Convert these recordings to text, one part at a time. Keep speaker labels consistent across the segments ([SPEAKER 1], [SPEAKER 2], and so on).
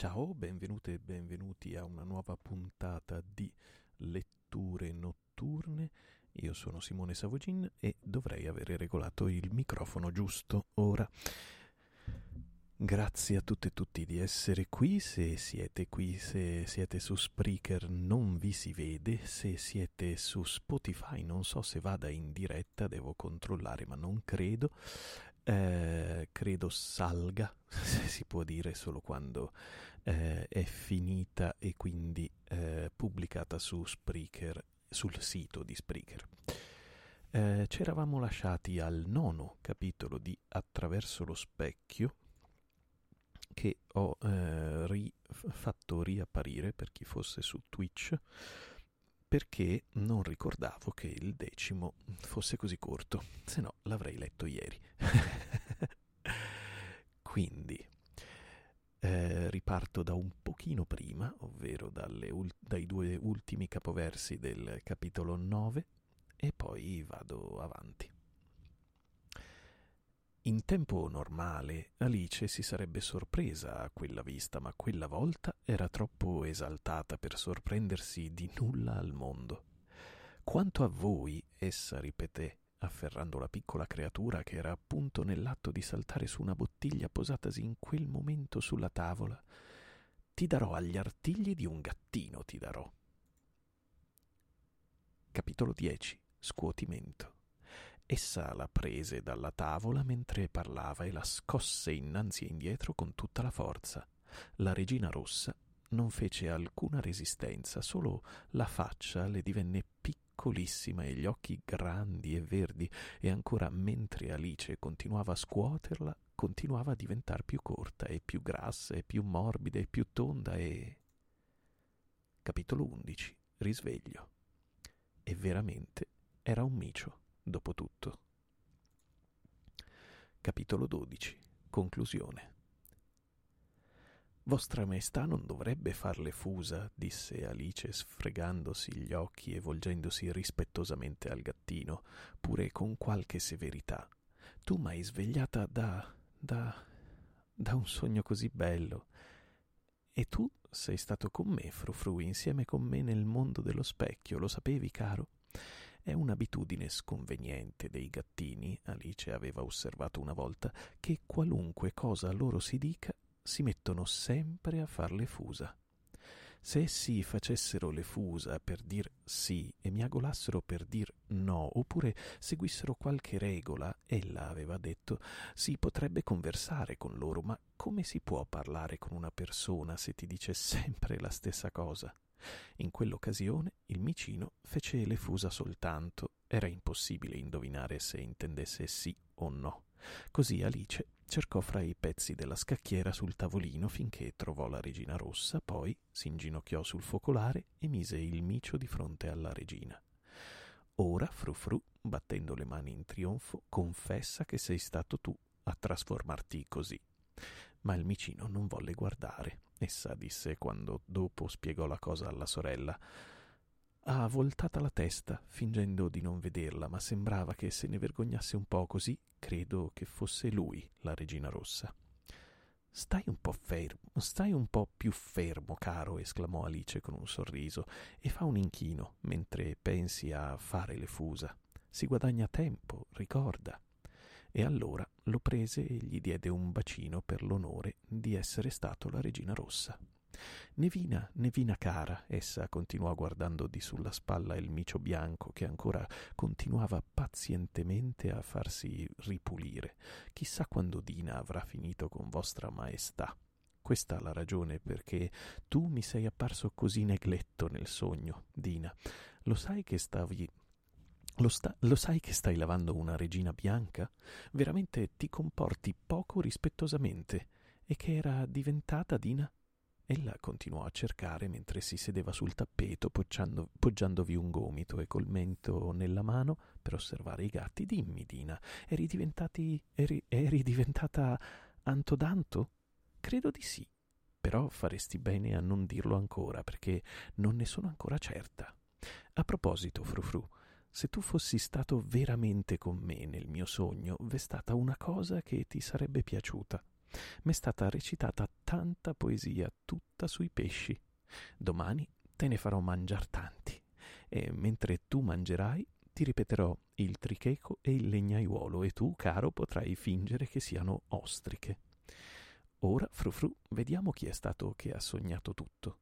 [SPEAKER 1] Ciao, benvenute e benvenuti a una nuova puntata di Letture Notturne. Io sono Simone Savogin e dovrei avere regolato il microfono giusto ora. Grazie a tutte e tutti di essere qui, se siete qui, se siete su Spreaker non vi si vede, se siete su Spotify non so se vada in diretta, devo controllare ma non credo, eh, credo salga, se si può dire solo quando eh, è finita e quindi eh, pubblicata su Spreaker, sul sito di Spreaker. Eh, ci eravamo lasciati al nono capitolo di Attraverso lo specchio, che ho eh, ri- fatto riapparire per chi fosse su Twitch perché non ricordavo che il decimo fosse così corto, se no l'avrei letto ieri. Quindi eh, riparto da un pochino prima, ovvero ul- dai due ultimi capoversi del capitolo 9 e poi vado avanti. In tempo normale Alice si sarebbe sorpresa a quella vista, ma quella volta era troppo esaltata per sorprendersi di nulla al mondo. Quanto a voi, essa ripeté, afferrando la piccola creatura che era appunto nell'atto di saltare su una bottiglia posatasi in quel momento sulla tavola, ti darò agli artigli di un gattino, ti darò. Capitolo 10 Scuotimento Essa la prese dalla tavola mentre parlava e la scosse innanzi e indietro con tutta la forza. La regina rossa non fece alcuna resistenza, solo la faccia le divenne piccolissima e gli occhi grandi e verdi, e ancora mentre Alice continuava a scuoterla, continuava a diventar più corta e più grassa e più morbida e più tonda e... Capitolo 11. Risveglio. E veramente era un micio dopo tutto. Capitolo 12. Conclusione. Vostra Maestà non dovrebbe farle fusa, disse Alice sfregandosi gli occhi e volgendosi rispettosamente al gattino, pure con qualche severità. Tu m'hai svegliata da. da. da un sogno così bello. E tu sei stato con me, frufru, insieme con me nel mondo dello specchio, lo sapevi, caro? È un'abitudine sconveniente dei gattini, Alice aveva osservato una volta, che qualunque cosa loro si dica, si mettono sempre a far le fusa. Se essi facessero le fusa per dir sì e mi agolassero per dir no, oppure seguissero qualche regola, ella aveva detto, si potrebbe conversare con loro, ma come si può parlare con una persona se ti dice sempre la stessa cosa? In quell'occasione il micino fece le fusa soltanto. Era impossibile indovinare se intendesse sì o no. Così Alice cercò fra i pezzi della scacchiera sul tavolino finché trovò la regina rossa, poi si inginocchiò sul focolare e mise il micio di fronte alla regina. Ora, frufru, battendo le mani in trionfo, confessa che sei stato tu a trasformarti così. Ma il micino non volle guardare. Essa disse quando dopo spiegò la cosa alla sorella. Ha voltata la testa, fingendo di non vederla, ma sembrava che se ne vergognasse un po' così. Credo che fosse lui, la regina rossa. Stai un po' fermo, stai un po' più fermo, caro, esclamò Alice con un sorriso, e fa un inchino mentre pensi a fare le fusa. Si guadagna tempo, ricorda e allora lo prese e gli diede un bacino per l'onore di essere stato la regina rossa. Nevina, Nevina cara, essa continuò guardando di sulla spalla il micio bianco che ancora continuava pazientemente a farsi ripulire. Chissà quando Dina avrà finito con vostra maestà. Questa è la ragione perché tu mi sei apparso così negletto nel sogno, Dina. Lo sai che stavi lo, sta- lo, sai che stai lavando una regina bianca? Veramente ti comporti poco rispettosamente. E che era diventata Dina? Ella continuò a cercare mentre si sedeva sul tappeto, poggiando, poggiandovi un gomito e col mento nella mano per osservare i gatti. Dimmi, Dina, eri, diventati, eri, eri diventata Antodanto? Credo di sì. Però faresti bene a non dirlo ancora, perché non ne sono ancora certa. A proposito, Frufru, se tu fossi stato veramente con me nel mio sogno, v'è stata una cosa che ti sarebbe piaciuta. M'è stata recitata tanta poesia, tutta sui pesci. Domani te ne farò mangiar tanti, e mentre tu mangerai ti ripeterò il tricheco e il legnaiuolo, e tu, caro, potrai fingere che siano ostriche. Ora, frufru, vediamo chi è stato che ha sognato tutto.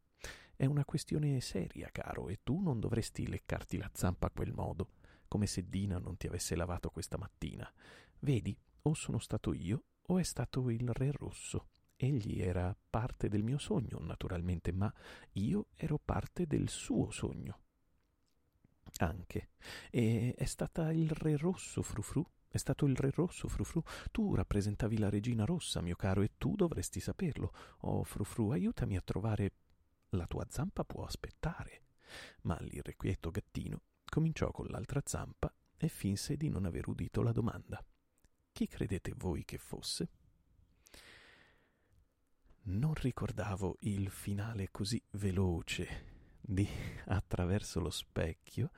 [SPEAKER 1] È una questione seria, caro, e tu non dovresti leccarti la zampa a quel modo, come se Dina non ti avesse lavato questa mattina. Vedi, o sono stato io, o è stato il re rosso. Egli era parte del mio sogno, naturalmente, ma io ero parte del suo sogno. Anche. E è stata il re rosso, frufru. È stato il re rosso, frufru. Tu rappresentavi la regina rossa, mio caro, e tu dovresti saperlo. Oh, frufru, aiutami a trovare la tua zampa può aspettare. Ma l'irrequieto gattino cominciò con l'altra zampa e finse di non aver udito la domanda. Chi credete voi che fosse? Non ricordavo il finale così veloce di Attraverso lo specchio.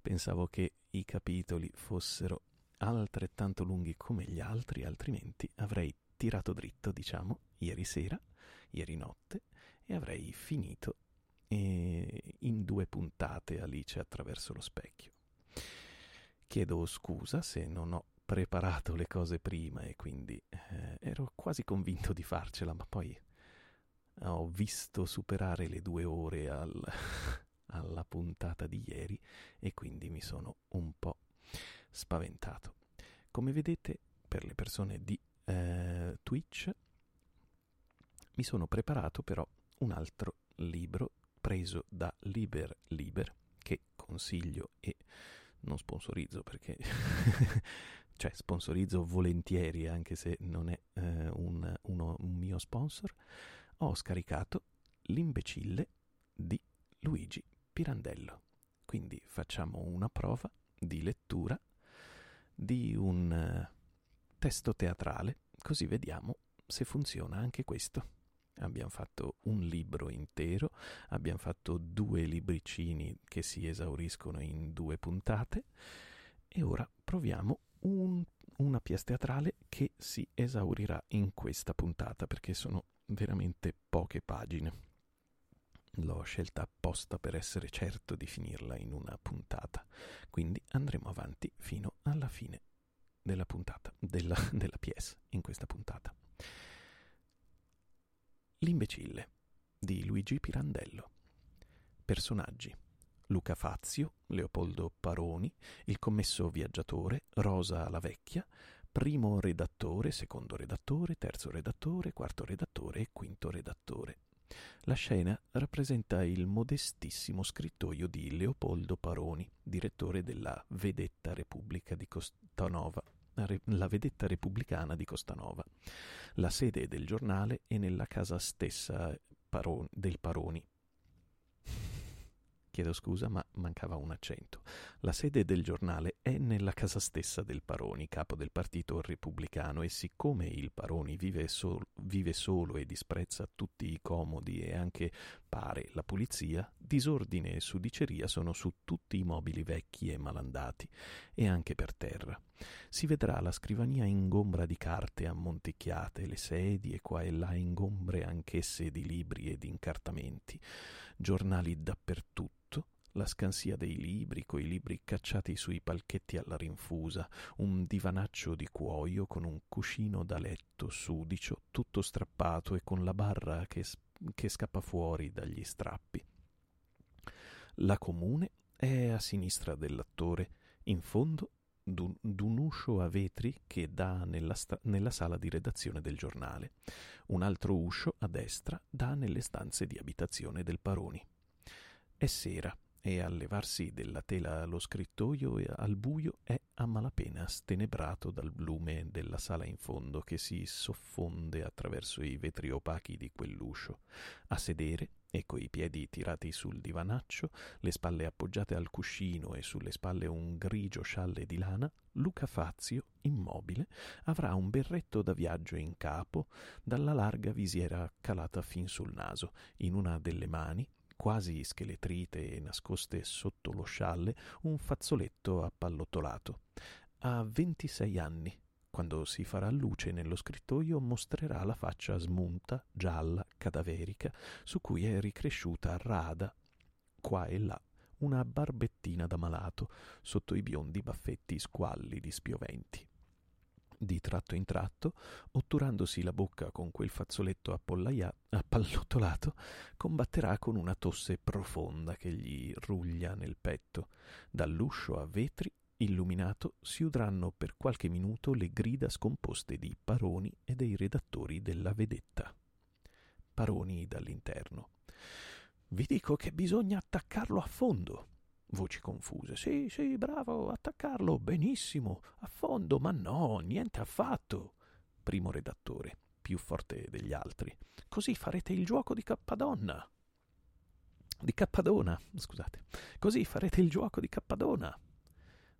[SPEAKER 1] Pensavo che i capitoli fossero altrettanto lunghi come gli altri, altrimenti avrei tirato dritto, diciamo, ieri sera, ieri notte, e avrei finito eh, in due puntate Alice attraverso lo specchio. Chiedo scusa se non ho preparato le cose prima e quindi eh, ero quasi convinto di farcela, ma poi ho visto superare le due ore al, alla puntata di ieri e quindi mi sono un po' spaventato. Come vedete, per le persone di eh, Twitch, mi sono preparato però un altro libro preso da Liber Liber, che consiglio e non sponsorizzo perché cioè sponsorizzo volentieri anche se non è eh, un, uno, un mio sponsor, ho scaricato L'imbecille di Luigi Pirandello. Quindi facciamo una prova di lettura di un uh, testo teatrale, così vediamo se funziona anche questo. Abbiamo fatto un libro intero, abbiamo fatto due libricini che si esauriscono in due puntate e ora proviamo un, una pièce teatrale che si esaurirà in questa puntata perché sono veramente poche pagine. L'ho scelta apposta per essere certo di finirla in una puntata, quindi andremo avanti fino alla fine della puntata, della, della pièce in questa puntata. L'imbecille di Luigi Pirandello. Personaggi Luca Fazio, Leopoldo Paroni, il commesso viaggiatore, Rosa la vecchia, primo redattore, secondo redattore, terzo redattore, quarto redattore e quinto redattore. La scena rappresenta il modestissimo scrittoio di Leopoldo Paroni, direttore della Vedetta Repubblica di Costanova, la Vedetta Repubblicana di Costanova. La sede del giornale è nella casa stessa del Paroni, chiedo scusa, ma mancava un accento. La sede del giornale è nella casa stessa del Paroni, capo del partito repubblicano, e siccome il Paroni vive, sol- vive solo e disprezza tutti i comodi e anche, pare, la pulizia, disordine e sudiceria sono su tutti i mobili vecchi e malandati, e anche per terra. Si vedrà la scrivania ingombra di carte ammonticchiate, le sedie qua e là ingombre anch'esse di libri e di incartamenti, giornali dappertutto la scansia dei libri, coi libri cacciati sui palchetti alla rinfusa, un divanaccio di cuoio con un cuscino da letto sudicio, tutto strappato e con la barra che, che scappa fuori dagli strappi. La comune è a sinistra dell'attore, in fondo d'un, d'un uscio a vetri che dà nella, sta- nella sala di redazione del giornale. Un altro uscio a destra dà nelle stanze di abitazione del Paroni. È sera e al levarsi della tela lo scrittoio al buio è a malapena stenebrato dal lume della sala in fondo che si soffonde attraverso i vetri opachi di quell'uscio. A sedere e coi piedi tirati sul divanaccio, le spalle appoggiate al cuscino e sulle spalle un grigio scialle di lana, Luca Fazio, immobile, avrà un berretto da viaggio in capo, dalla larga visiera calata fin sul naso. In una delle mani quasi scheletrite e nascoste sotto lo scialle, un fazzoletto appallottolato. Ha ventisei anni, Quando si farà luce nello scrittoio mostrerà la faccia smunta, gialla, cadaverica, su cui è ricresciuta rada, qua e là, una barbettina da malato, sotto i biondi baffetti squallidi spioventi. Di tratto in tratto, otturandosi la bocca con quel fazzoletto appallottolato, combatterà con una tosse profonda che gli ruglia nel petto. Dall'uscio a vetri illuminato si udranno per qualche minuto le grida scomposte di Paroni e dei redattori della Vedetta. Paroni dall'interno. Vi dico che bisogna attaccarlo a fondo. Voci confuse. Sì, sì, bravo, attaccarlo, benissimo, a fondo, ma no, niente affatto. Primo redattore, più forte degli altri. Così farete il gioco di Cappadonna. Di Cappadona, scusate. Così farete il gioco di Cappadona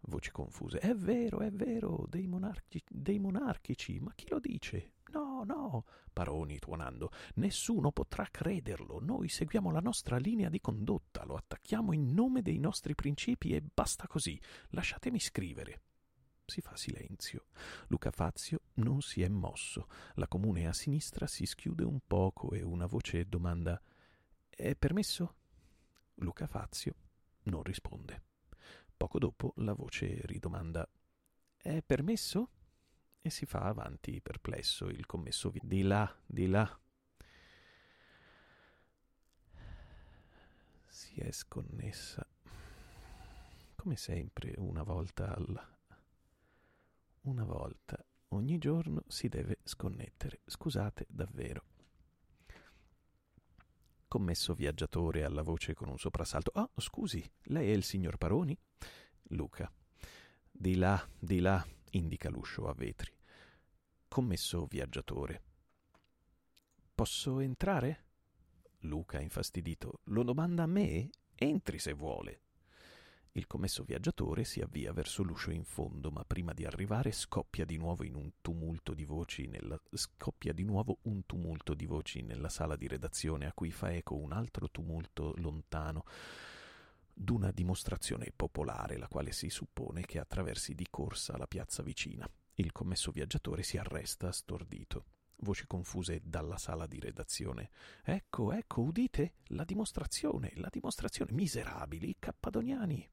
[SPEAKER 1] voci confuse. È vero, è vero, dei, monarchi, dei monarchici, ma chi lo dice? No, no, Paroni tuonando, nessuno potrà crederlo. Noi seguiamo la nostra linea di condotta, lo attacchiamo in nome dei nostri principi e basta così. Lasciatemi scrivere. Si fa silenzio. Luca Fazio non si è mosso. La comune a sinistra si schiude un poco e una voce domanda: È permesso? Luca Fazio non risponde. Poco dopo la voce ridomanda È permesso? E si fa avanti perplesso il commesso di là, di là. Si è sconnessa. Come sempre, una volta al... Una volta ogni giorno si deve sconnettere. Scusate, davvero. Commesso viaggiatore alla voce con un soprassalto. Oh, scusi, lei è il signor Paroni? Luca. Di là, di là, indica l'uscio a vetri. Commesso viaggiatore. Posso entrare? Luca, infastidito, lo domanda a me? Entri se vuole. Il commesso viaggiatore si avvia verso l'uscio in fondo, ma prima di arrivare scoppia di nuovo un tumulto di voci nella... scoppia di nuovo un tumulto di voci nella sala di redazione a cui fa eco un altro tumulto lontano d'una dimostrazione popolare, la quale si suppone che attraversi di corsa la piazza vicina. Il commesso viaggiatore si arresta stordito. Voci confuse dalla sala di redazione. Ecco, ecco, udite? La dimostrazione, la dimostrazione. Miserabili, cappadoniani.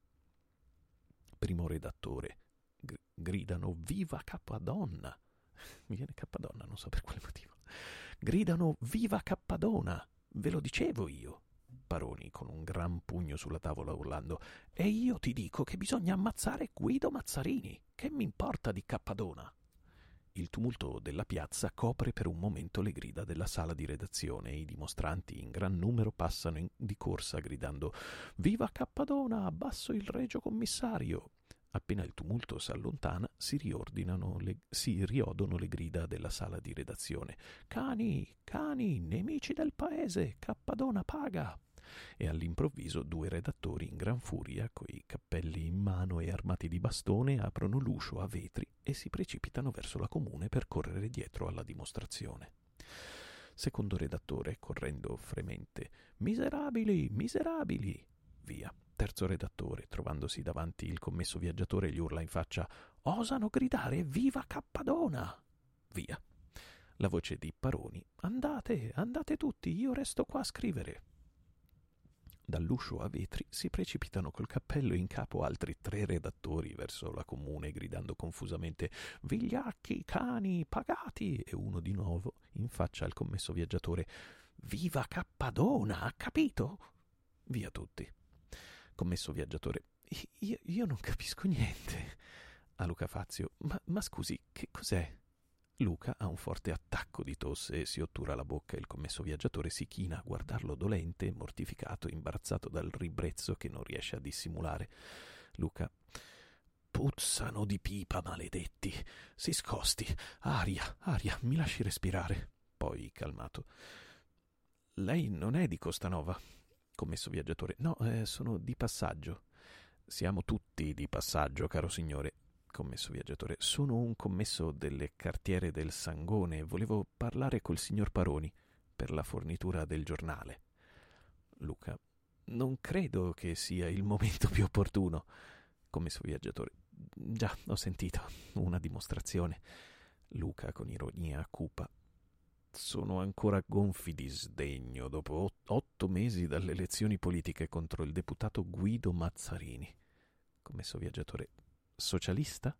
[SPEAKER 1] Primo redattore. G- gridano Viva Cappadonna. Mi viene Cappadonna, non so per quale motivo. Gridano Viva Cappadona. Ve lo dicevo io. Paroni con un gran pugno sulla tavola urlando E io ti dico che bisogna ammazzare Guido Mazzarini. Che mi importa di Cappadona? Il tumulto della piazza copre per un momento le grida della sala di redazione e i dimostranti in gran numero passano in, di corsa gridando Viva Cappadona, abbasso il regio commissario. Appena il tumulto si allontana, si, le, si riodono le grida della sala di redazione. Cani, cani, nemici del paese, Cappadona paga e all'improvviso due redattori in gran furia, coi cappelli in mano e armati di bastone, aprono l'uscio a vetri e si precipitano verso la comune per correre dietro alla dimostrazione. Secondo redattore, correndo fremente, Miserabili, miserabili! Via. Terzo redattore, trovandosi davanti il commesso viaggiatore, gli urla in faccia Osano gridare Viva Cappadona! Via. La voce di Paroni Andate, andate tutti, io resto qua a scrivere. Dall'uscio a vetri si precipitano col cappello in capo altri tre redattori verso la comune, gridando confusamente Vigliacchi, cani, pagati! e uno di nuovo in faccia al commesso viaggiatore Viva Cappadona, ha capito? Via tutti. Commesso viaggiatore io, io non capisco niente. A Luca Fazio ma, ma scusi, che cos'è? Luca ha un forte attacco di tosse e si ottura la bocca il commesso viaggiatore si china a guardarlo dolente, mortificato, imbarazzato dal ribrezzo che non riesce a dissimulare. Luca Puzzano di pipa, maledetti. Si scosti. Aria, aria, mi lasci respirare. Poi, calmato. Lei non è di Costanova? Commesso viaggiatore. No, eh, sono di passaggio. Siamo tutti di passaggio, caro signore commesso viaggiatore. Sono un commesso delle cartiere del Sangone e volevo parlare col signor Paroni per la fornitura del giornale. Luca. Non credo che sia il momento più opportuno. Commesso viaggiatore. Già, ho sentito. Una dimostrazione. Luca con ironia cupa. Sono ancora gonfi di sdegno dopo otto mesi dalle elezioni politiche contro il deputato Guido Mazzarini. Commesso viaggiatore socialista?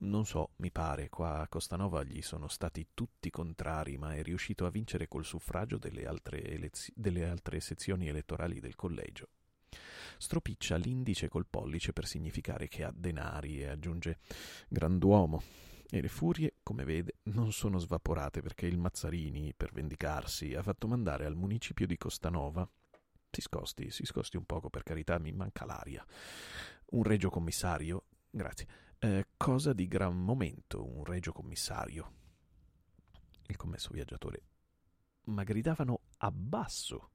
[SPEAKER 1] Non so, mi pare, qua a Costanova gli sono stati tutti contrari, ma è riuscito a vincere col suffragio delle altre, elezi- delle altre sezioni elettorali del collegio. Stropiccia l'indice col pollice per significare che ha denari e aggiunge grand'uomo. E le furie, come vede, non sono svaporate perché il Mazzarini, per vendicarsi, ha fatto mandare al municipio di Costanova si scosti, si scosti un poco, per carità, mi manca l'aria. Un regio commissario, grazie, eh, cosa di gran momento un regio commissario. Il commesso viaggiatore. Ma gridavano abbasso.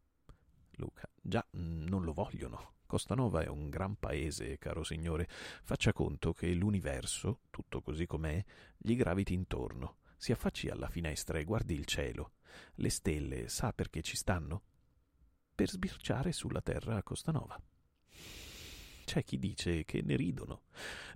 [SPEAKER 1] Luca. Già, non lo vogliono. Costanova è un gran paese, caro signore. Faccia conto che l'universo, tutto così com'è, gli graviti intorno. Si affacci alla finestra e guardi il cielo. Le stelle, sa perché ci stanno? Per sbirciare sulla terra a Costanova. C'è chi dice che ne ridono.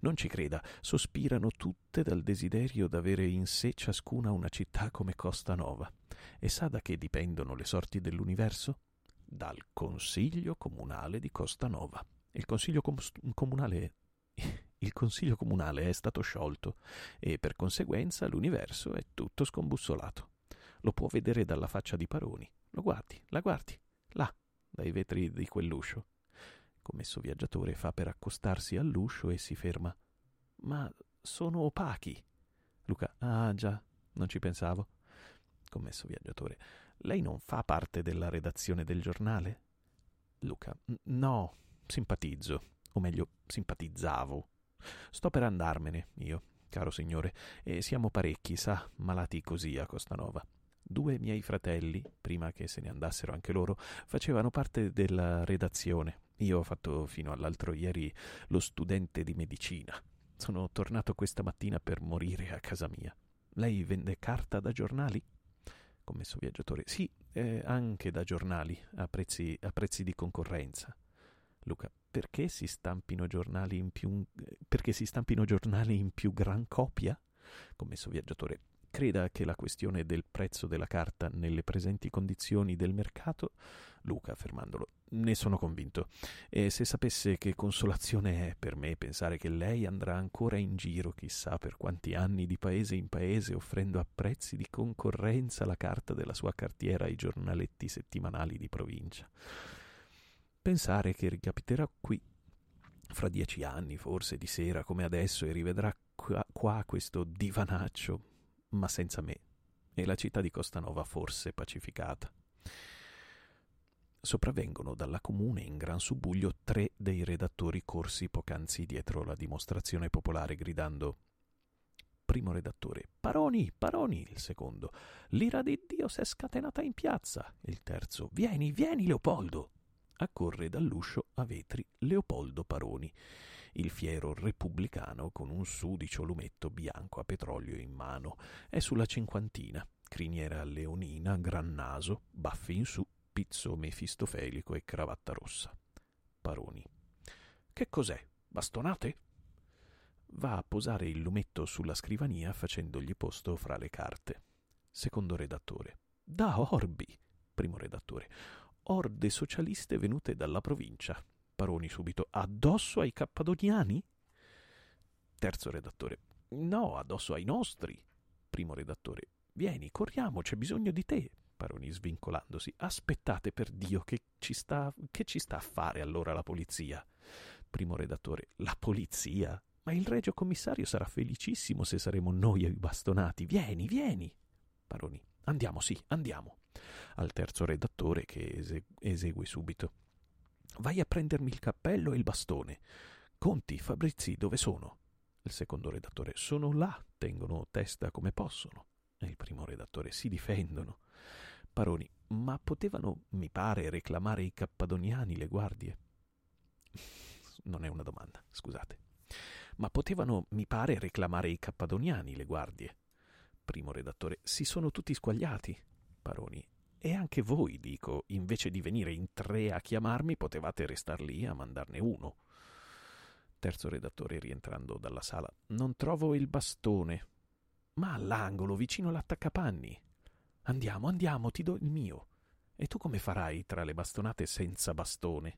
[SPEAKER 1] Non ci creda, sospirano tutte dal desiderio d'avere in sé ciascuna una città come Costanova. E sa da che dipendono le sorti dell'universo? Dal Consiglio Comunale di Costanova. Il Consiglio com- Comunale il Consiglio Comunale è stato sciolto e per conseguenza l'universo è tutto scombussolato. Lo può vedere dalla faccia di Paroni. Lo guardi, la guardi, là, dai vetri di quell'uscio commesso viaggiatore fa per accostarsi all'uscio e si ferma. Ma sono opachi. Luca, ah già, non ci pensavo. Commesso viaggiatore, lei non fa parte della redazione del giornale? Luca, no, simpatizzo, o meglio, simpatizzavo. Sto per andarmene, io, caro signore, e siamo parecchi, sa, malati così a Costanova. Due miei fratelli, prima che se ne andassero anche loro, facevano parte della redazione io ho fatto fino all'altro ieri lo studente di medicina. Sono tornato questa mattina per morire a casa mia. Lei vende carta da giornali? Commesso viaggiatore. Sì, eh, anche da giornali, a prezzi, a prezzi di concorrenza. Luca, perché si stampino giornali in più, perché si stampino giornali in più gran copia? Commesso viaggiatore. Creda che la questione del prezzo della carta nelle presenti condizioni del mercato Luca, fermandolo. Ne sono convinto. E se sapesse che consolazione è per me pensare che lei andrà ancora in giro, chissà per quanti anni, di paese in paese, offrendo a prezzi di concorrenza la carta della sua cartiera ai giornaletti settimanali di provincia. Pensare che ricapiterà qui, fra dieci anni forse, di sera come adesso, e rivedrà qua, qua questo divanaccio, ma senza me, e la città di Costanova forse pacificata. Sopravvengono dalla comune in gran subbuglio tre dei redattori corsi poc'anzi dietro la dimostrazione popolare gridando Primo redattore Paroni, Paroni, il secondo. L'ira di Dio s'è scatenata in piazza, il terzo Vieni, vieni Leopoldo. Accorre dall'uscio a vetri Leopoldo Paroni, il fiero repubblicano con un sudicio lumetto bianco a petrolio in mano. È sulla cinquantina, criniera leonina, gran naso, baffi in su, pizzo mefistofelico e cravatta rossa. Paroni. Che cos'è? Bastonate? Va a posare il lumetto sulla scrivania facendogli posto fra le carte. Secondo redattore. Da Orbi. Primo redattore. Orde socialiste venute dalla provincia. Paroni subito. Addosso ai cappadoniani? Terzo redattore. No, addosso ai nostri. Primo redattore. Vieni, corriamo, c'è bisogno di te. Paroni svincolandosi. Aspettate per Dio, che ci sta, che ci sta a fare allora la polizia? Primo redattore. La polizia? Ma il regio commissario sarà felicissimo se saremo noi i bastonati. Vieni, vieni. Paroni. Andiamo, sì, andiamo. Al terzo redattore che esegue subito. Vai a prendermi il cappello e il bastone. Conti, Fabrizi, dove sono? Il secondo redattore. Sono là, tengono testa come possono. E il primo redattore. Si difendono. Paroni, ma potevano, mi pare, reclamare i cappadoniani le guardie? Non è una domanda, scusate. Ma potevano, mi pare, reclamare i cappadoniani le guardie? Primo redattore, si sono tutti squagliati. Paroni, e anche voi, dico, invece di venire in tre a chiamarmi, potevate restar lì a mandarne uno. Terzo redattore rientrando dalla sala. Non trovo il bastone. Ma all'angolo, vicino all'attaccapanni. Andiamo, andiamo, ti do il mio. E tu come farai tra le bastonate senza bastone?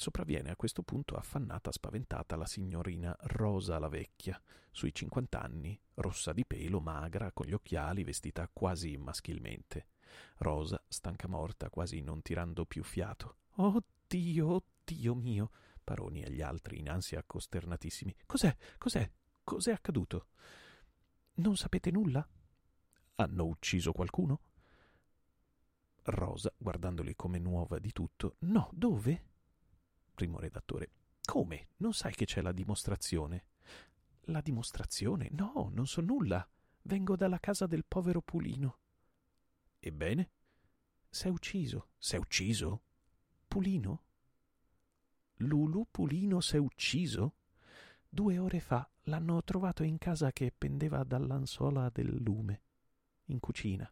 [SPEAKER 1] Sopravviene a questo punto affannata, spaventata la signorina Rosa la vecchia, sui cinquant'anni, rossa di pelo, magra, con gli occhiali, vestita quasi maschilmente. Rosa, stanca morta, quasi non tirando più fiato. Oh Dio, oh Dio mio! Paroni e gli altri in ansia costernatissimi. Cos'è? Cos'è? Cos'è accaduto? Non sapete nulla? Hanno ucciso qualcuno? Rosa, guardandoli come nuova di tutto. No, dove? Primo redattore. Come? Non sai che c'è la dimostrazione? La dimostrazione? No, non so nulla. Vengo dalla casa del povero Pulino. Ebbene? S'è ucciso. S'è ucciso? Pulino? Lulu Pulino s'è ucciso? Due ore fa l'hanno trovato in casa che pendeva dall'ansola del lume, in cucina.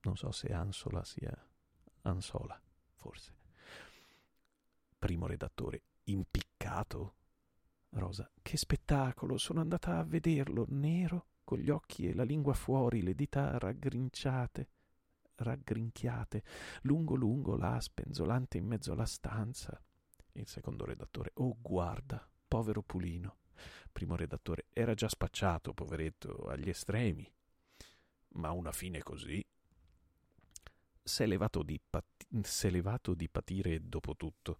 [SPEAKER 1] Non so se ansola sia ansola, forse. Primo redattore, impiccato? Rosa, che spettacolo! Sono andata a vederlo, nero, con gli occhi e la lingua fuori, le dita raggrinciate, raggrinchiate, lungo lungo là, spenzolante in mezzo alla stanza. Il secondo redattore, oh guarda, povero Pulino. Primo redattore, era già spacciato, poveretto, agli estremi. Ma una fine così s'è levato di, pat- s'è levato di patire dopo tutto.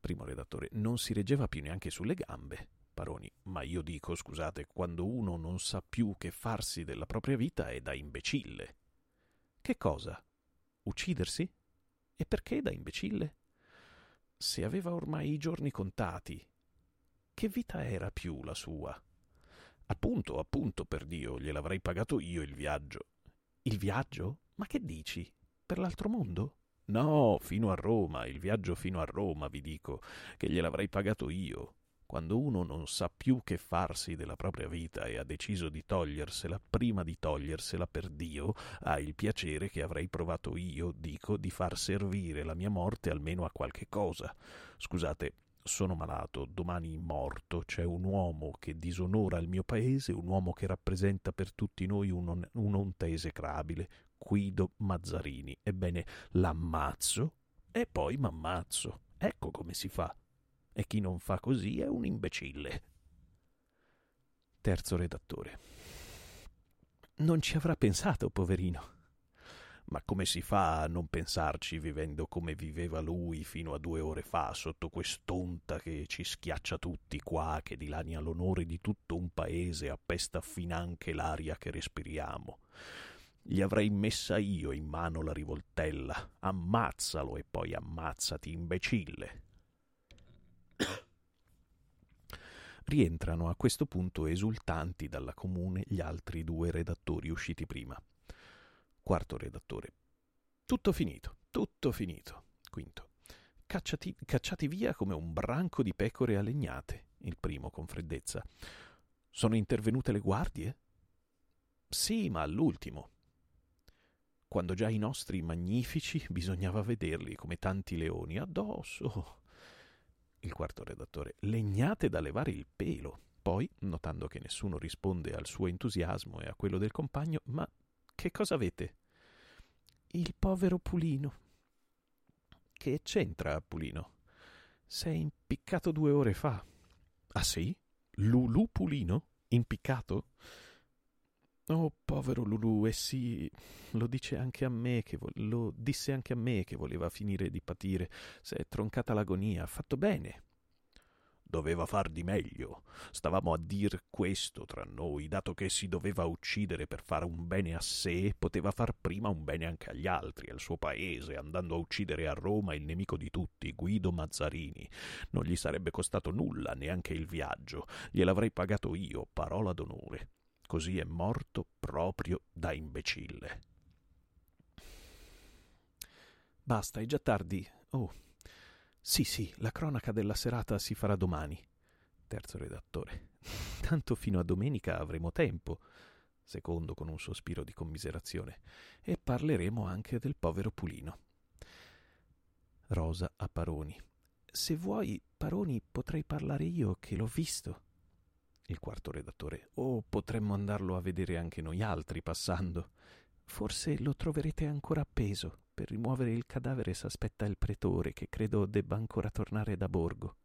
[SPEAKER 1] Primo redattore, non si reggeva più neanche sulle gambe. Paroni, ma io dico, scusate, quando uno non sa più che farsi della propria vita è da imbecille. Che cosa? Uccidersi? E perché da imbecille? Se aveva ormai i giorni contati, che vita era più la sua? Appunto, appunto, per Dio, gliel'avrei pagato io il viaggio. Il viaggio? Ma che dici? Per l'altro mondo? No, fino a Roma, il viaggio fino a Roma, vi dico, che gliel'avrei pagato io. Quando uno non sa più che farsi della propria vita e ha deciso di togliersela, prima di togliersela per Dio, ha il piacere che avrei provato io, dico, di far servire la mia morte almeno a qualche cosa. Scusate, sono malato, domani morto, c'è un uomo che disonora il mio paese, un uomo che rappresenta per tutti noi un'onta esecrabile, Guido Mazzarini. Ebbene, l'ammazzo e poi m'ammazzo. Ecco come si fa. E chi non fa così è un imbecille. Terzo redattore. Non ci avrà pensato, poverino. Ma come si fa a non pensarci vivendo come viveva lui fino a due ore fa, sotto quest'onta che ci schiaccia tutti qua, che dilania l'onore di tutto un paese, appesta finanche l'aria che respiriamo? Gli avrei messa io in mano la rivoltella. Ammazzalo e poi ammazzati, imbecille. Rientrano a questo punto esultanti dalla comune gli altri due redattori usciti prima. Quarto redattore. Tutto finito, tutto finito. Quinto. Cacciati, cacciati via come un branco di pecore alegnate. Il primo con freddezza. Sono intervenute le guardie? Sì, ma all'ultimo quando già i nostri magnifici bisognava vederli come tanti leoni addosso. Il quarto redattore, legnate da levare il pelo. Poi, notando che nessuno risponde al suo entusiasmo e a quello del compagno, ma che cosa avete? Il povero Pulino. Che c'entra, Pulino? S'è impiccato due ore fa. Ah sì? Lulu Pulino? Impiccato? Oh, povero Lulu, e sì, lo dice anche a me che vo- lo disse anche a me che voleva finire di patire. Si è troncata l'agonia, ha fatto bene. Doveva far di meglio. Stavamo a dir questo tra noi, dato che si doveva uccidere per fare un bene a sé, poteva far prima un bene anche agli altri, al suo paese, andando a uccidere a Roma il nemico di tutti, Guido Mazzarini. Non gli sarebbe costato nulla, neanche il viaggio. Gliel'avrei pagato io, parola d'onore così è morto proprio da imbecille. Basta, è già tardi. Oh. Sì, sì, la cronaca della serata si farà domani. Terzo redattore. Tanto fino a domenica avremo tempo. Secondo con un sospiro di commiserazione. E parleremo anche del povero Pulino. Rosa a Paroni. Se vuoi, Paroni, potrei parlare io che l'ho visto. Il quarto redattore. O potremmo andarlo a vedere anche noi altri passando. Forse lo troverete ancora appeso. Per rimuovere il cadavere s'aspetta il pretore, che credo debba ancora tornare da borgo.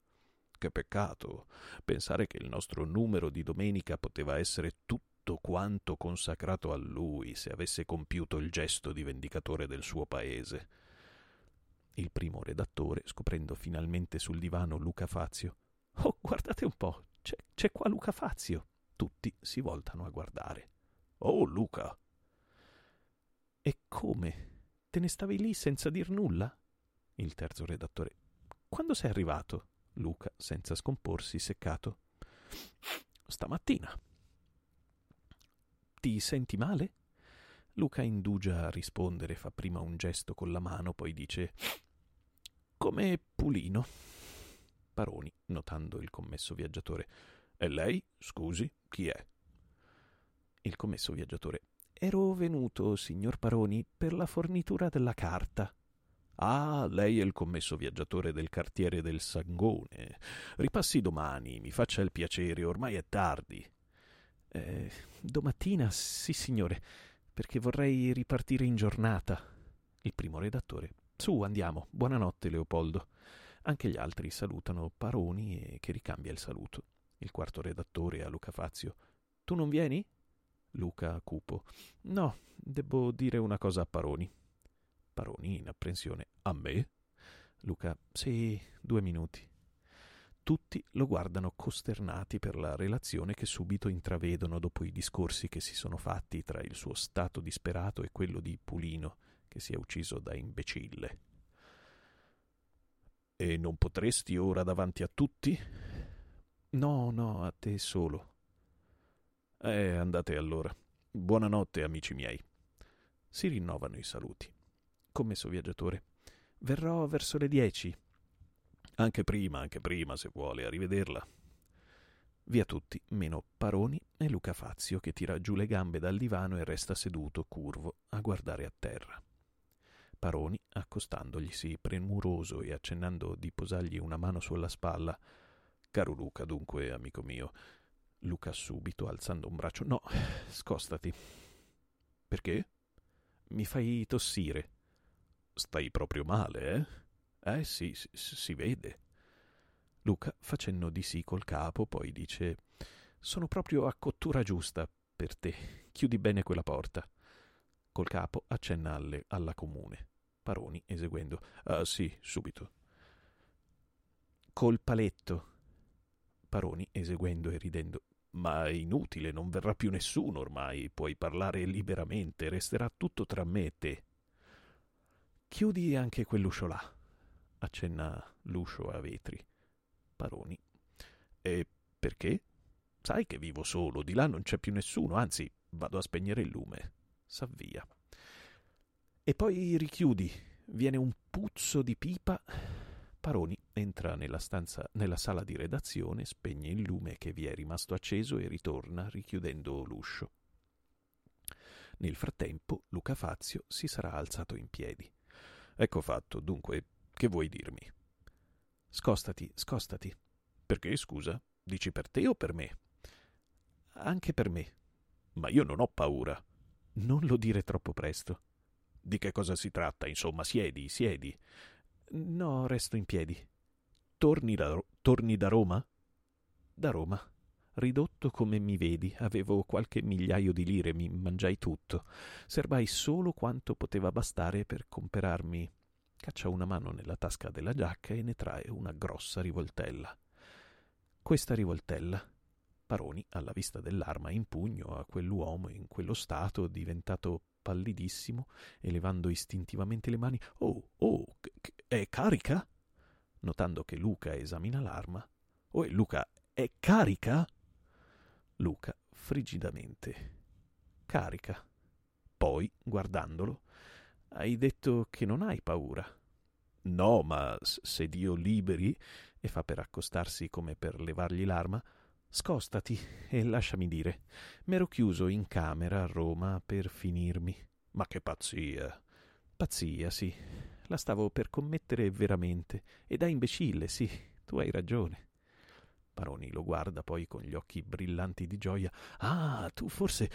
[SPEAKER 2] Che peccato pensare che il nostro numero di domenica poteva essere tutto quanto consacrato a lui se avesse compiuto il gesto di vendicatore del suo paese.
[SPEAKER 1] Il primo redattore, scoprendo finalmente sul divano Luca Fazio. Oh, guardate un po', c'è, c'è qua Luca Fazio. Tutti si voltano a guardare.
[SPEAKER 2] Oh, Luca!
[SPEAKER 1] E come? Te ne stavi lì senza dir nulla? Il terzo redattore. Quando sei arrivato? Luca, senza scomporsi, seccato. Stamattina. Ti senti male? Luca indugia a rispondere, fa prima un gesto con la mano, poi dice come Pulino. Paroni, notando il commesso viaggiatore.
[SPEAKER 2] E lei, scusi, chi è?
[SPEAKER 1] Il commesso viaggiatore. Ero venuto, signor Paroni, per la fornitura della carta.
[SPEAKER 2] Ah, lei è il commesso viaggiatore del quartiere del Sangone. Ripassi domani, mi faccia il piacere, ormai è tardi.
[SPEAKER 1] Eh, domattina, sì, signore, perché vorrei ripartire in giornata. Il primo redattore. Su, andiamo. Buonanotte, Leopoldo. Anche gli altri salutano Paroni e che ricambia il saluto. Il quarto redattore a Luca Fazio. Tu non vieni? Luca cupo. No, devo dire una cosa a Paroni. Paroni in apprensione.
[SPEAKER 2] A me?
[SPEAKER 1] Luca. Sì, due minuti. Tutti lo guardano costernati per la relazione che subito intravedono dopo i discorsi che si sono fatti tra il suo stato disperato e quello di Pulino, che si è ucciso da imbecille.
[SPEAKER 2] E non potresti ora davanti a tutti?
[SPEAKER 1] No, no, a te solo.
[SPEAKER 2] Eh, andate allora. Buonanotte, amici miei.
[SPEAKER 1] Si rinnovano i saluti. Commesso viaggiatore. Verrò verso le dieci.
[SPEAKER 2] Anche prima, anche prima, se vuole, arrivederla.
[SPEAKER 1] Via tutti, meno Paroni e Luca Fazio che tira giù le gambe dal divano e resta seduto, curvo, a guardare a terra. Paroni, accostandoglisi premuroso e accennando di posargli una mano sulla spalla.
[SPEAKER 2] Caro Luca, dunque, amico mio,
[SPEAKER 1] Luca subito, alzando un braccio. No, scostati.
[SPEAKER 2] Perché?
[SPEAKER 1] Mi fai tossire.
[SPEAKER 2] Stai proprio male, eh? Eh sì, si, si vede.
[SPEAKER 1] Luca, facendo di sì col capo, poi dice: Sono proprio a cottura giusta per te. Chiudi bene quella porta. Col capo accenna alle, alla comune. Paroni eseguendo:
[SPEAKER 2] Ah sì, subito.
[SPEAKER 1] Col paletto. Paroni eseguendo e ridendo.
[SPEAKER 2] Ma è inutile, non verrà più nessuno ormai, puoi parlare liberamente, resterà tutto tra me e te.
[SPEAKER 1] Chiudi anche quell'uscio là, accenna l'uscio a vetri. Paroni.
[SPEAKER 2] E perché? Sai che vivo solo, di là non c'è più nessuno, anzi vado a spegnere il lume. S'avvia.
[SPEAKER 1] E poi richiudi, viene un puzzo di pipa Paroni entra nella, stanza, nella sala di redazione, spegne il lume che vi è rimasto acceso e ritorna richiudendo l'uscio. Nel frattempo Luca Fazio si sarà alzato in piedi.
[SPEAKER 2] Ecco fatto, dunque, che vuoi dirmi?
[SPEAKER 1] Scostati, scostati.
[SPEAKER 2] Perché, scusa? Dici per te o per me?
[SPEAKER 1] Anche per me.
[SPEAKER 2] Ma io non ho paura.
[SPEAKER 1] Non lo dire troppo presto.
[SPEAKER 2] Di che cosa si tratta? Insomma, siedi, siedi.
[SPEAKER 1] No, resto in piedi.
[SPEAKER 2] Torni da, torni da Roma?
[SPEAKER 1] Da Roma. Ridotto come mi vedi, avevo qualche migliaio di lire, mi mangiai tutto. Serbai solo quanto poteva bastare per comperarmi. Caccia una mano nella tasca della giacca e ne trae una grossa rivoltella. Questa rivoltella. Paroni, alla vista dell'arma in pugno a quell'uomo in quello stato, diventato pallidissimo, elevando istintivamente le mani. Oh, oh, è carica? Notando che Luca esamina l'arma.
[SPEAKER 2] Oh, Luca, è carica?
[SPEAKER 1] Luca, frigidamente. Carica. Poi, guardandolo, hai detto che non hai paura.
[SPEAKER 2] No, ma se Dio liberi,
[SPEAKER 1] e fa per accostarsi come per levargli l'arma, scostati e lasciami dire. M'ero chiuso in camera a Roma per finirmi.
[SPEAKER 2] Ma che pazzia!
[SPEAKER 1] Pazzia, sì La stavo per commettere veramente. E da imbecille, sì, tu hai ragione. Paroni lo guarda poi con gli occhi brillanti di gioia. Ah, tu forse.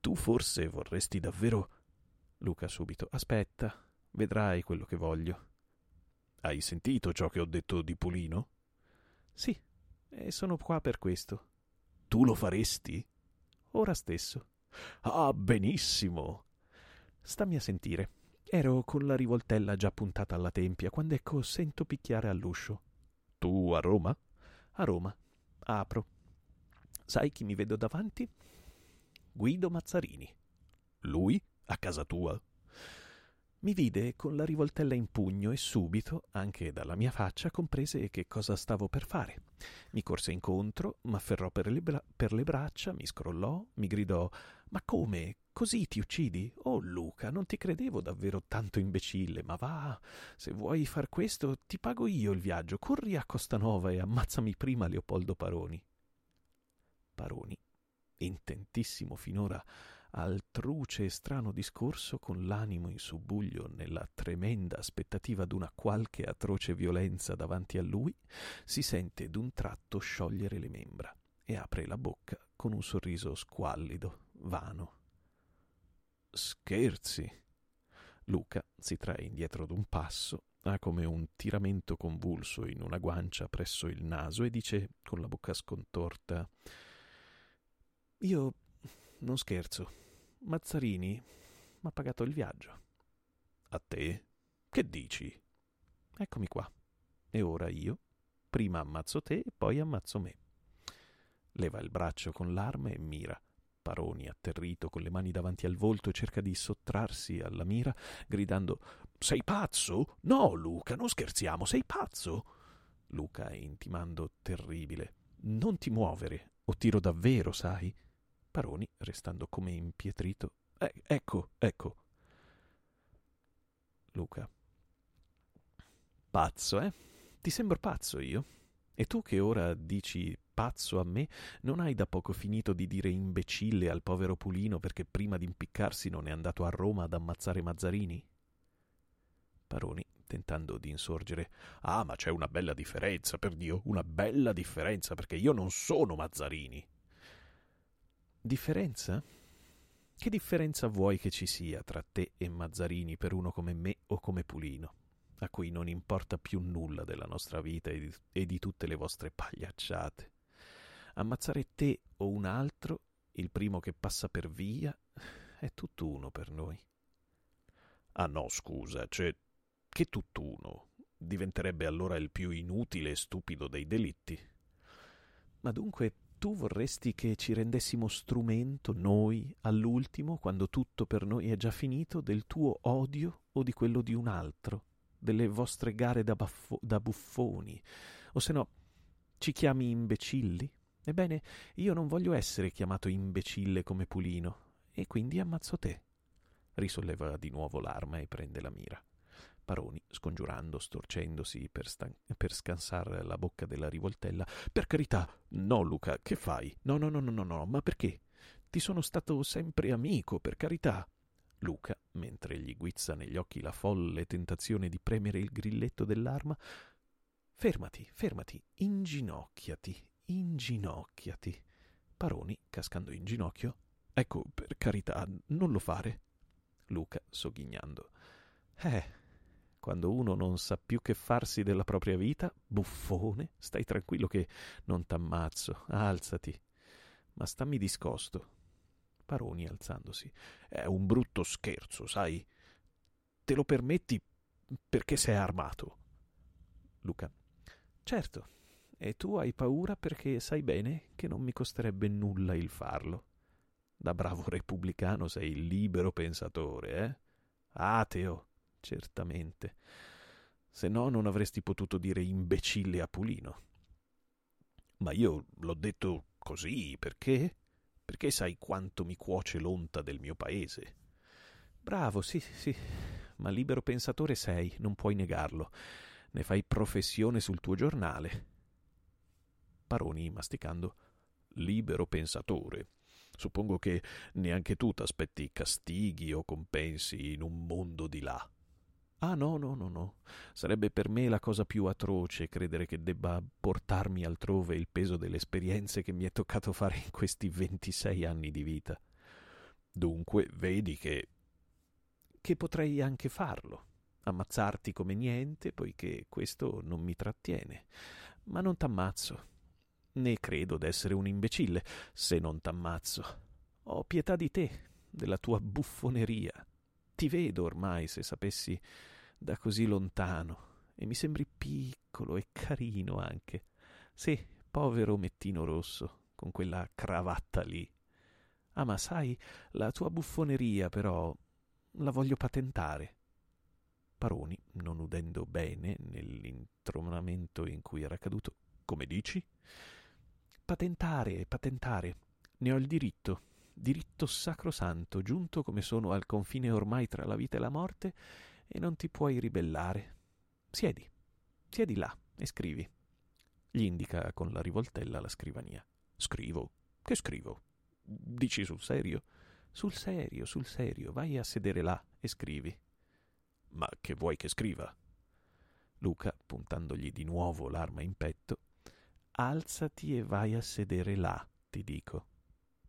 [SPEAKER 1] Tu forse vorresti davvero. Luca subito. Aspetta, vedrai quello che voglio. Hai sentito ciò che ho detto di Pulino? Sì, e sono qua per questo. Tu lo faresti? Ora stesso. Ah, benissimo. Stammi a sentire. Ero con la rivoltella già puntata alla tempia quando ecco sento picchiare all'uscio. Tu a Roma? A Roma. Apro. Sai chi mi vedo davanti? Guido Mazzarini. Lui? A casa tua? Mi vide con la rivoltella in pugno e subito, anche dalla mia faccia, comprese che cosa stavo per fare. Mi corse incontro, m'afferrò per le, bra- per le braccia, mi scrollò, mi gridò Ma come? Così ti uccidi? Oh Luca, non ti credevo davvero tanto imbecille, ma va, se vuoi far questo, ti pago io il viaggio, corri a Costanova e ammazzami prima Leopoldo Paroni. Paroni, intentissimo finora al truce e strano discorso con l'animo in subbuglio nella tremenda aspettativa d'una qualche atroce violenza davanti a lui, si sente d'un tratto sciogliere le membra e apre la bocca con un sorriso squallido, vano. Scherzi. Luca si trae indietro d'un passo, ha come un tiramento convulso in una guancia presso il naso e dice con la bocca scontorta Io non scherzo. Mazzarini m'ha pagato il viaggio.
[SPEAKER 2] A te? Che dici?
[SPEAKER 1] Eccomi qua. E ora io prima ammazzo te e poi ammazzo me. Leva il braccio con l'arma e mira. Paroni, atterrito, con le mani davanti al volto, cerca di sottrarsi alla mira, gridando Sei pazzo? No, Luca, non scherziamo, sei pazzo? Luca, intimando terribile, Non ti muovere, o tiro davvero, sai? Paroni, restando come impietrito. Eh, ecco, ecco. Luca. Pazzo, eh? Ti sembro pazzo io? E tu che ora dici pazzo a me, non hai da poco finito di dire imbecille al povero Pulino perché prima di impiccarsi non è andato a Roma ad ammazzare Mazzarini? Paroni, tentando di insorgere. Ah, ma c'è una bella differenza, per Dio, una bella differenza, perché io non sono Mazzarini. Differenza? Che differenza vuoi che ci sia tra te e Mazzarini per uno come me o come Pulino, a cui non importa più nulla della nostra vita e di, e di tutte le vostre pagliacciate? Ammazzare te o un altro, il primo che passa per via, è tutt'uno per noi.
[SPEAKER 2] Ah no, scusa, cioè, che tutt'uno? Diventerebbe allora il più inutile e stupido dei delitti.
[SPEAKER 1] Ma dunque tu vorresti che ci rendessimo strumento, noi, all'ultimo, quando tutto per noi è già finito, del tuo odio o di quello di un altro, delle vostre gare da, baffo- da buffoni, o se no ci chiami imbecilli? Ebbene, io non voglio essere chiamato imbecille come Pulino, e quindi ammazzo te. Risolleva di nuovo l'arma e prende la mira. Paroni, scongiurando, storcendosi per, stan- per scansare la bocca della rivoltella. Per carità, no, Luca, che fai? No, no, no, no, no, no, ma perché? Ti sono stato sempre amico, per carità. Luca, mentre gli guizza negli occhi la folle tentazione di premere il grilletto dell'arma, fermati, fermati, inginocchiati, inginocchiati. Paroni, cascando in ginocchio, ecco, per carità, non lo fare. Luca, sogghignando. Eh, quando uno non sa più che farsi della propria vita, buffone, stai tranquillo che non t'ammazzo, alzati. Ma stammi discosto. Paroni alzandosi. È un brutto scherzo, sai? Te lo permetti perché sei armato. Luca. Certo. E tu hai paura perché sai bene che non mi costerebbe nulla il farlo. Da bravo repubblicano sei libero pensatore, eh? Ateo certamente. Se no non avresti potuto dire imbecille a Pulino.
[SPEAKER 2] Ma io l'ho detto così perché? Perché sai quanto mi cuoce l'onta del mio paese.
[SPEAKER 1] Bravo, sì, sì, ma libero pensatore sei, non puoi negarlo. Ne fai professione sul tuo giornale.
[SPEAKER 2] Paroni, masticando. Libero pensatore. Suppongo che neanche tu t'aspetti castighi o compensi in un mondo di là.
[SPEAKER 1] Ah no, no, no, no. Sarebbe per me la cosa più atroce credere che debba portarmi altrove il peso delle esperienze che mi è toccato fare in questi 26 anni di vita.
[SPEAKER 2] Dunque, vedi che...
[SPEAKER 1] che potrei anche farlo. Ammazzarti come niente, poiché questo non mi trattiene. Ma non t'ammazzo. Né credo d'essere un imbecille se non t'ammazzo. Ho pietà di te, della tua buffoneria. Ti vedo ormai, se sapessi da così lontano e mi sembri piccolo e carino anche. Sì, povero mettino rosso, con quella cravatta lì. Ah, ma sai, la tua buffoneria però la voglio patentare. Paroni, non udendo bene nell'intronamento in cui era caduto, come dici? Patentare, patentare. Ne ho il diritto, diritto sacrosanto, giunto come sono al confine ormai tra la vita e la morte, e non ti puoi ribellare. Siedi, siedi là e scrivi. Gli indica con la rivoltella la scrivania. Scrivo. Che scrivo? Dici sul serio? Sul serio, sul serio, vai a sedere là e scrivi.
[SPEAKER 2] Ma che vuoi che scriva?
[SPEAKER 1] Luca, puntandogli di nuovo l'arma in petto, alzati e vai a sedere là, ti dico.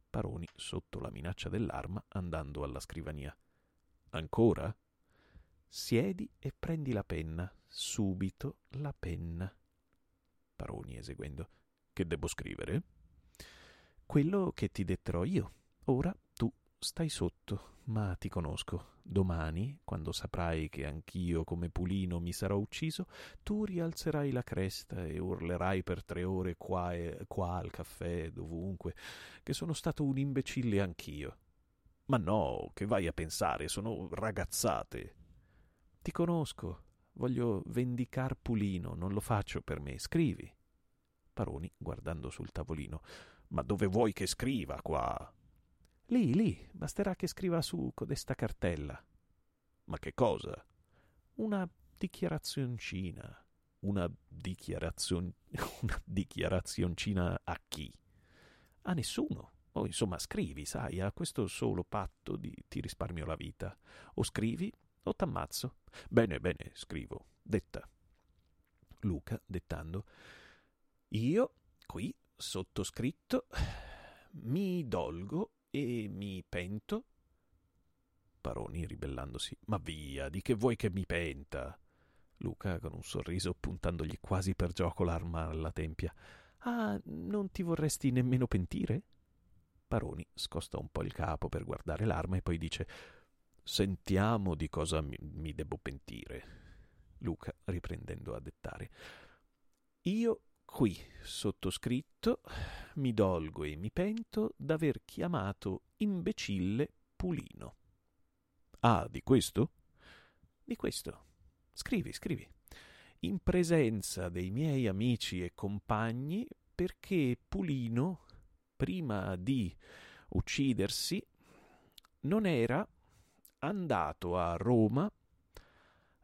[SPEAKER 1] Paroni, sotto la minaccia dell'arma, andando alla scrivania.
[SPEAKER 2] Ancora?
[SPEAKER 1] Siedi e prendi la penna, subito la penna. Paroni eseguendo.
[SPEAKER 2] Che devo scrivere?
[SPEAKER 1] Quello che ti detterò io. Ora tu stai sotto, ma ti conosco. Domani, quando saprai che anch'io come Pulino mi sarò ucciso, tu rialzerai la cresta e urlerai per tre ore qua e qua al caffè, dovunque, che sono stato un imbecille anch'io.
[SPEAKER 2] Ma no, che vai a pensare, sono ragazzate.
[SPEAKER 1] Ti conosco, voglio vendicar Pulino, non lo faccio per me. Scrivi. Paroni, guardando sul tavolino.
[SPEAKER 2] Ma dove vuoi che scriva qua?
[SPEAKER 1] Lì, lì, basterà che scriva su codesta cartella.
[SPEAKER 2] Ma che cosa?
[SPEAKER 1] Una dichiarazioncina.
[SPEAKER 2] Una dichiarazione. una dichiarazioncina a chi?
[SPEAKER 1] A nessuno. O insomma, scrivi, sai, a questo solo patto di ti risparmio la vita. O scrivi o t'ammazzo.
[SPEAKER 2] Bene, bene, scrivo. Detta.
[SPEAKER 1] Luca, dettando. Io, qui, sottoscritto, mi dolgo e mi pento.
[SPEAKER 2] Paroni, ribellandosi. Ma via, di che vuoi che mi penta?
[SPEAKER 1] Luca, con un sorriso, puntandogli quasi per gioco l'arma alla tempia. Ah, non ti vorresti nemmeno pentire? Paroni scosta un po' il capo per guardare l'arma e poi dice
[SPEAKER 2] Sentiamo di cosa mi, mi debbo pentire.
[SPEAKER 1] Luca, riprendendo a dettare. Io qui, sottoscritto, mi dolgo e mi pento d'aver chiamato imbecille Pulino.
[SPEAKER 2] Ah, di questo?
[SPEAKER 1] Di questo. Scrivi, scrivi. In presenza dei miei amici e compagni, perché Pulino, prima di uccidersi, non era andato a Roma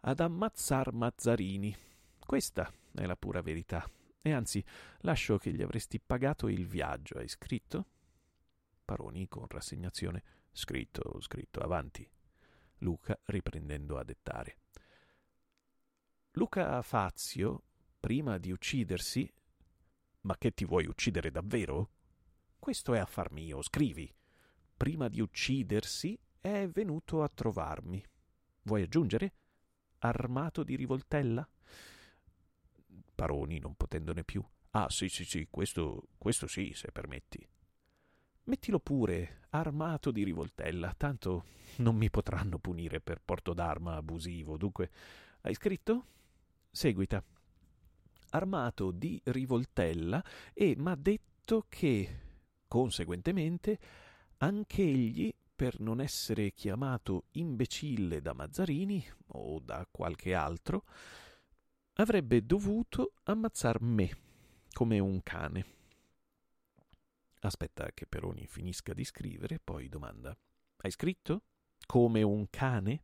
[SPEAKER 1] ad ammazzar Mazzarini. Questa è la pura verità. E anzi, lascio che gli avresti pagato il viaggio. Hai scritto? Paroni con rassegnazione.
[SPEAKER 2] Scritto, scritto, avanti.
[SPEAKER 1] Luca riprendendo a dettare. Luca Fazio, prima di uccidersi.
[SPEAKER 2] Ma che ti vuoi uccidere davvero?
[SPEAKER 1] Questo è affar mio, scrivi. Prima di uccidersi è venuto a trovarmi. Vuoi aggiungere? Armato di rivoltella?
[SPEAKER 2] Paroni, non potendone più. Ah, sì, sì, sì, questo, questo sì, se permetti.
[SPEAKER 1] Mettilo pure, armato di rivoltella, tanto non mi potranno punire per porto d'arma abusivo. Dunque, hai scritto? Seguita. Armato di rivoltella e m'ha detto che, conseguentemente, anch'egli per non essere chiamato imbecille da Mazzarini o da qualche altro, avrebbe dovuto ammazzar me come un cane. Aspetta che Peroni finisca di scrivere, poi domanda: Hai scritto? Come un cane?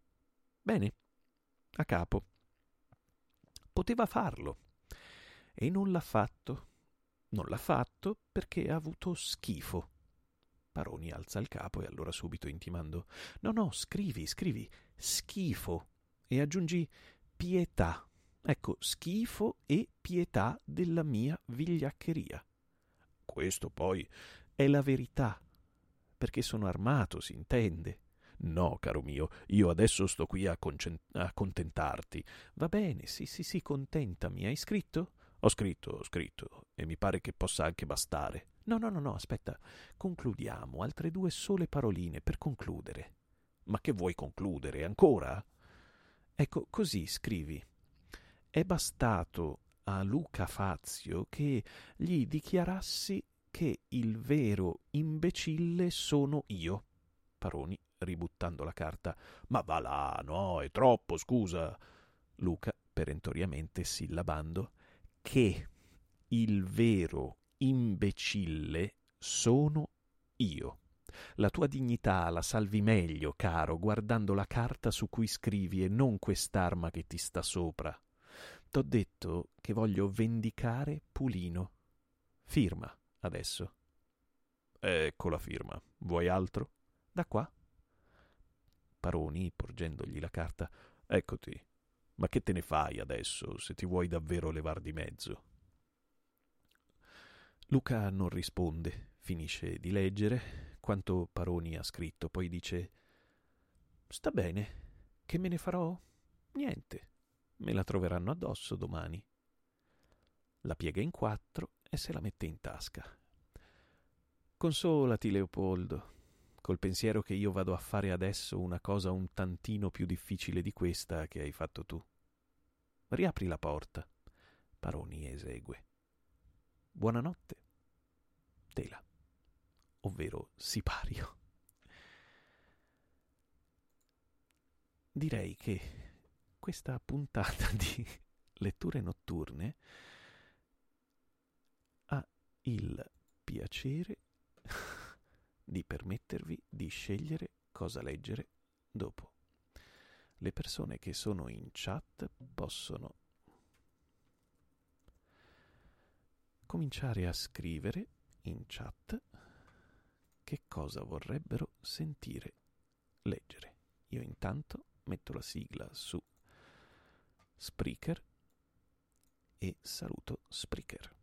[SPEAKER 1] Bene, a capo. Poteva farlo e non l'ha fatto. Non l'ha fatto perché ha avuto schifo Paroni alza il capo e allora subito intimando No, no, scrivi, scrivi. Schifo. e aggiungi pietà. Ecco, schifo e pietà della mia vigliaccheria.
[SPEAKER 2] Questo poi
[SPEAKER 1] è la verità, perché sono armato, si intende.
[SPEAKER 2] No, caro mio, io adesso sto qui a, concent- a contentarti.
[SPEAKER 1] Va bene, sì, sì, sì, contentami. Hai scritto?
[SPEAKER 2] Ho scritto, ho scritto, e mi pare che possa anche bastare.
[SPEAKER 1] No, no, no, no, aspetta. Concludiamo. Altre due sole paroline per concludere.
[SPEAKER 2] Ma che vuoi concludere ancora?
[SPEAKER 1] Ecco, così scrivi. È bastato a Luca Fazio che gli dichiarassi che il vero imbecille sono io.
[SPEAKER 2] Paroni, ributtando la carta. Ma va là, no, è troppo, scusa.
[SPEAKER 1] Luca, perentoriamente sillabando, che il vero imbecille sono io. La tua dignità la salvi meglio, caro, guardando la carta su cui scrivi e non quest'arma che ti sta sopra. T'ho detto che voglio vendicare Pulino. Firma adesso.
[SPEAKER 2] Ecco la firma. Vuoi altro?
[SPEAKER 1] Da qua.
[SPEAKER 2] Paroni, porgendogli la carta. Eccoti. Ma che te ne fai adesso, se ti vuoi davvero levar di mezzo?
[SPEAKER 1] Luca non risponde, finisce di leggere quanto Paroni ha scritto, poi dice Sta bene, che me ne farò? Niente, me la troveranno addosso domani. La piega in quattro e se la mette in tasca. Consolati, Leopoldo, col pensiero che io vado a fare adesso una cosa un tantino più difficile di questa che hai fatto tu. Riapri la porta. Paroni esegue. Buonanotte. Tela, ovvero sipario. Direi che questa puntata di letture notturne ha il piacere di permettervi di scegliere cosa leggere dopo. Le persone che sono in chat possono cominciare a scrivere in chat che cosa vorrebbero sentire leggere. Io intanto metto la sigla su Spreaker e saluto Spreaker.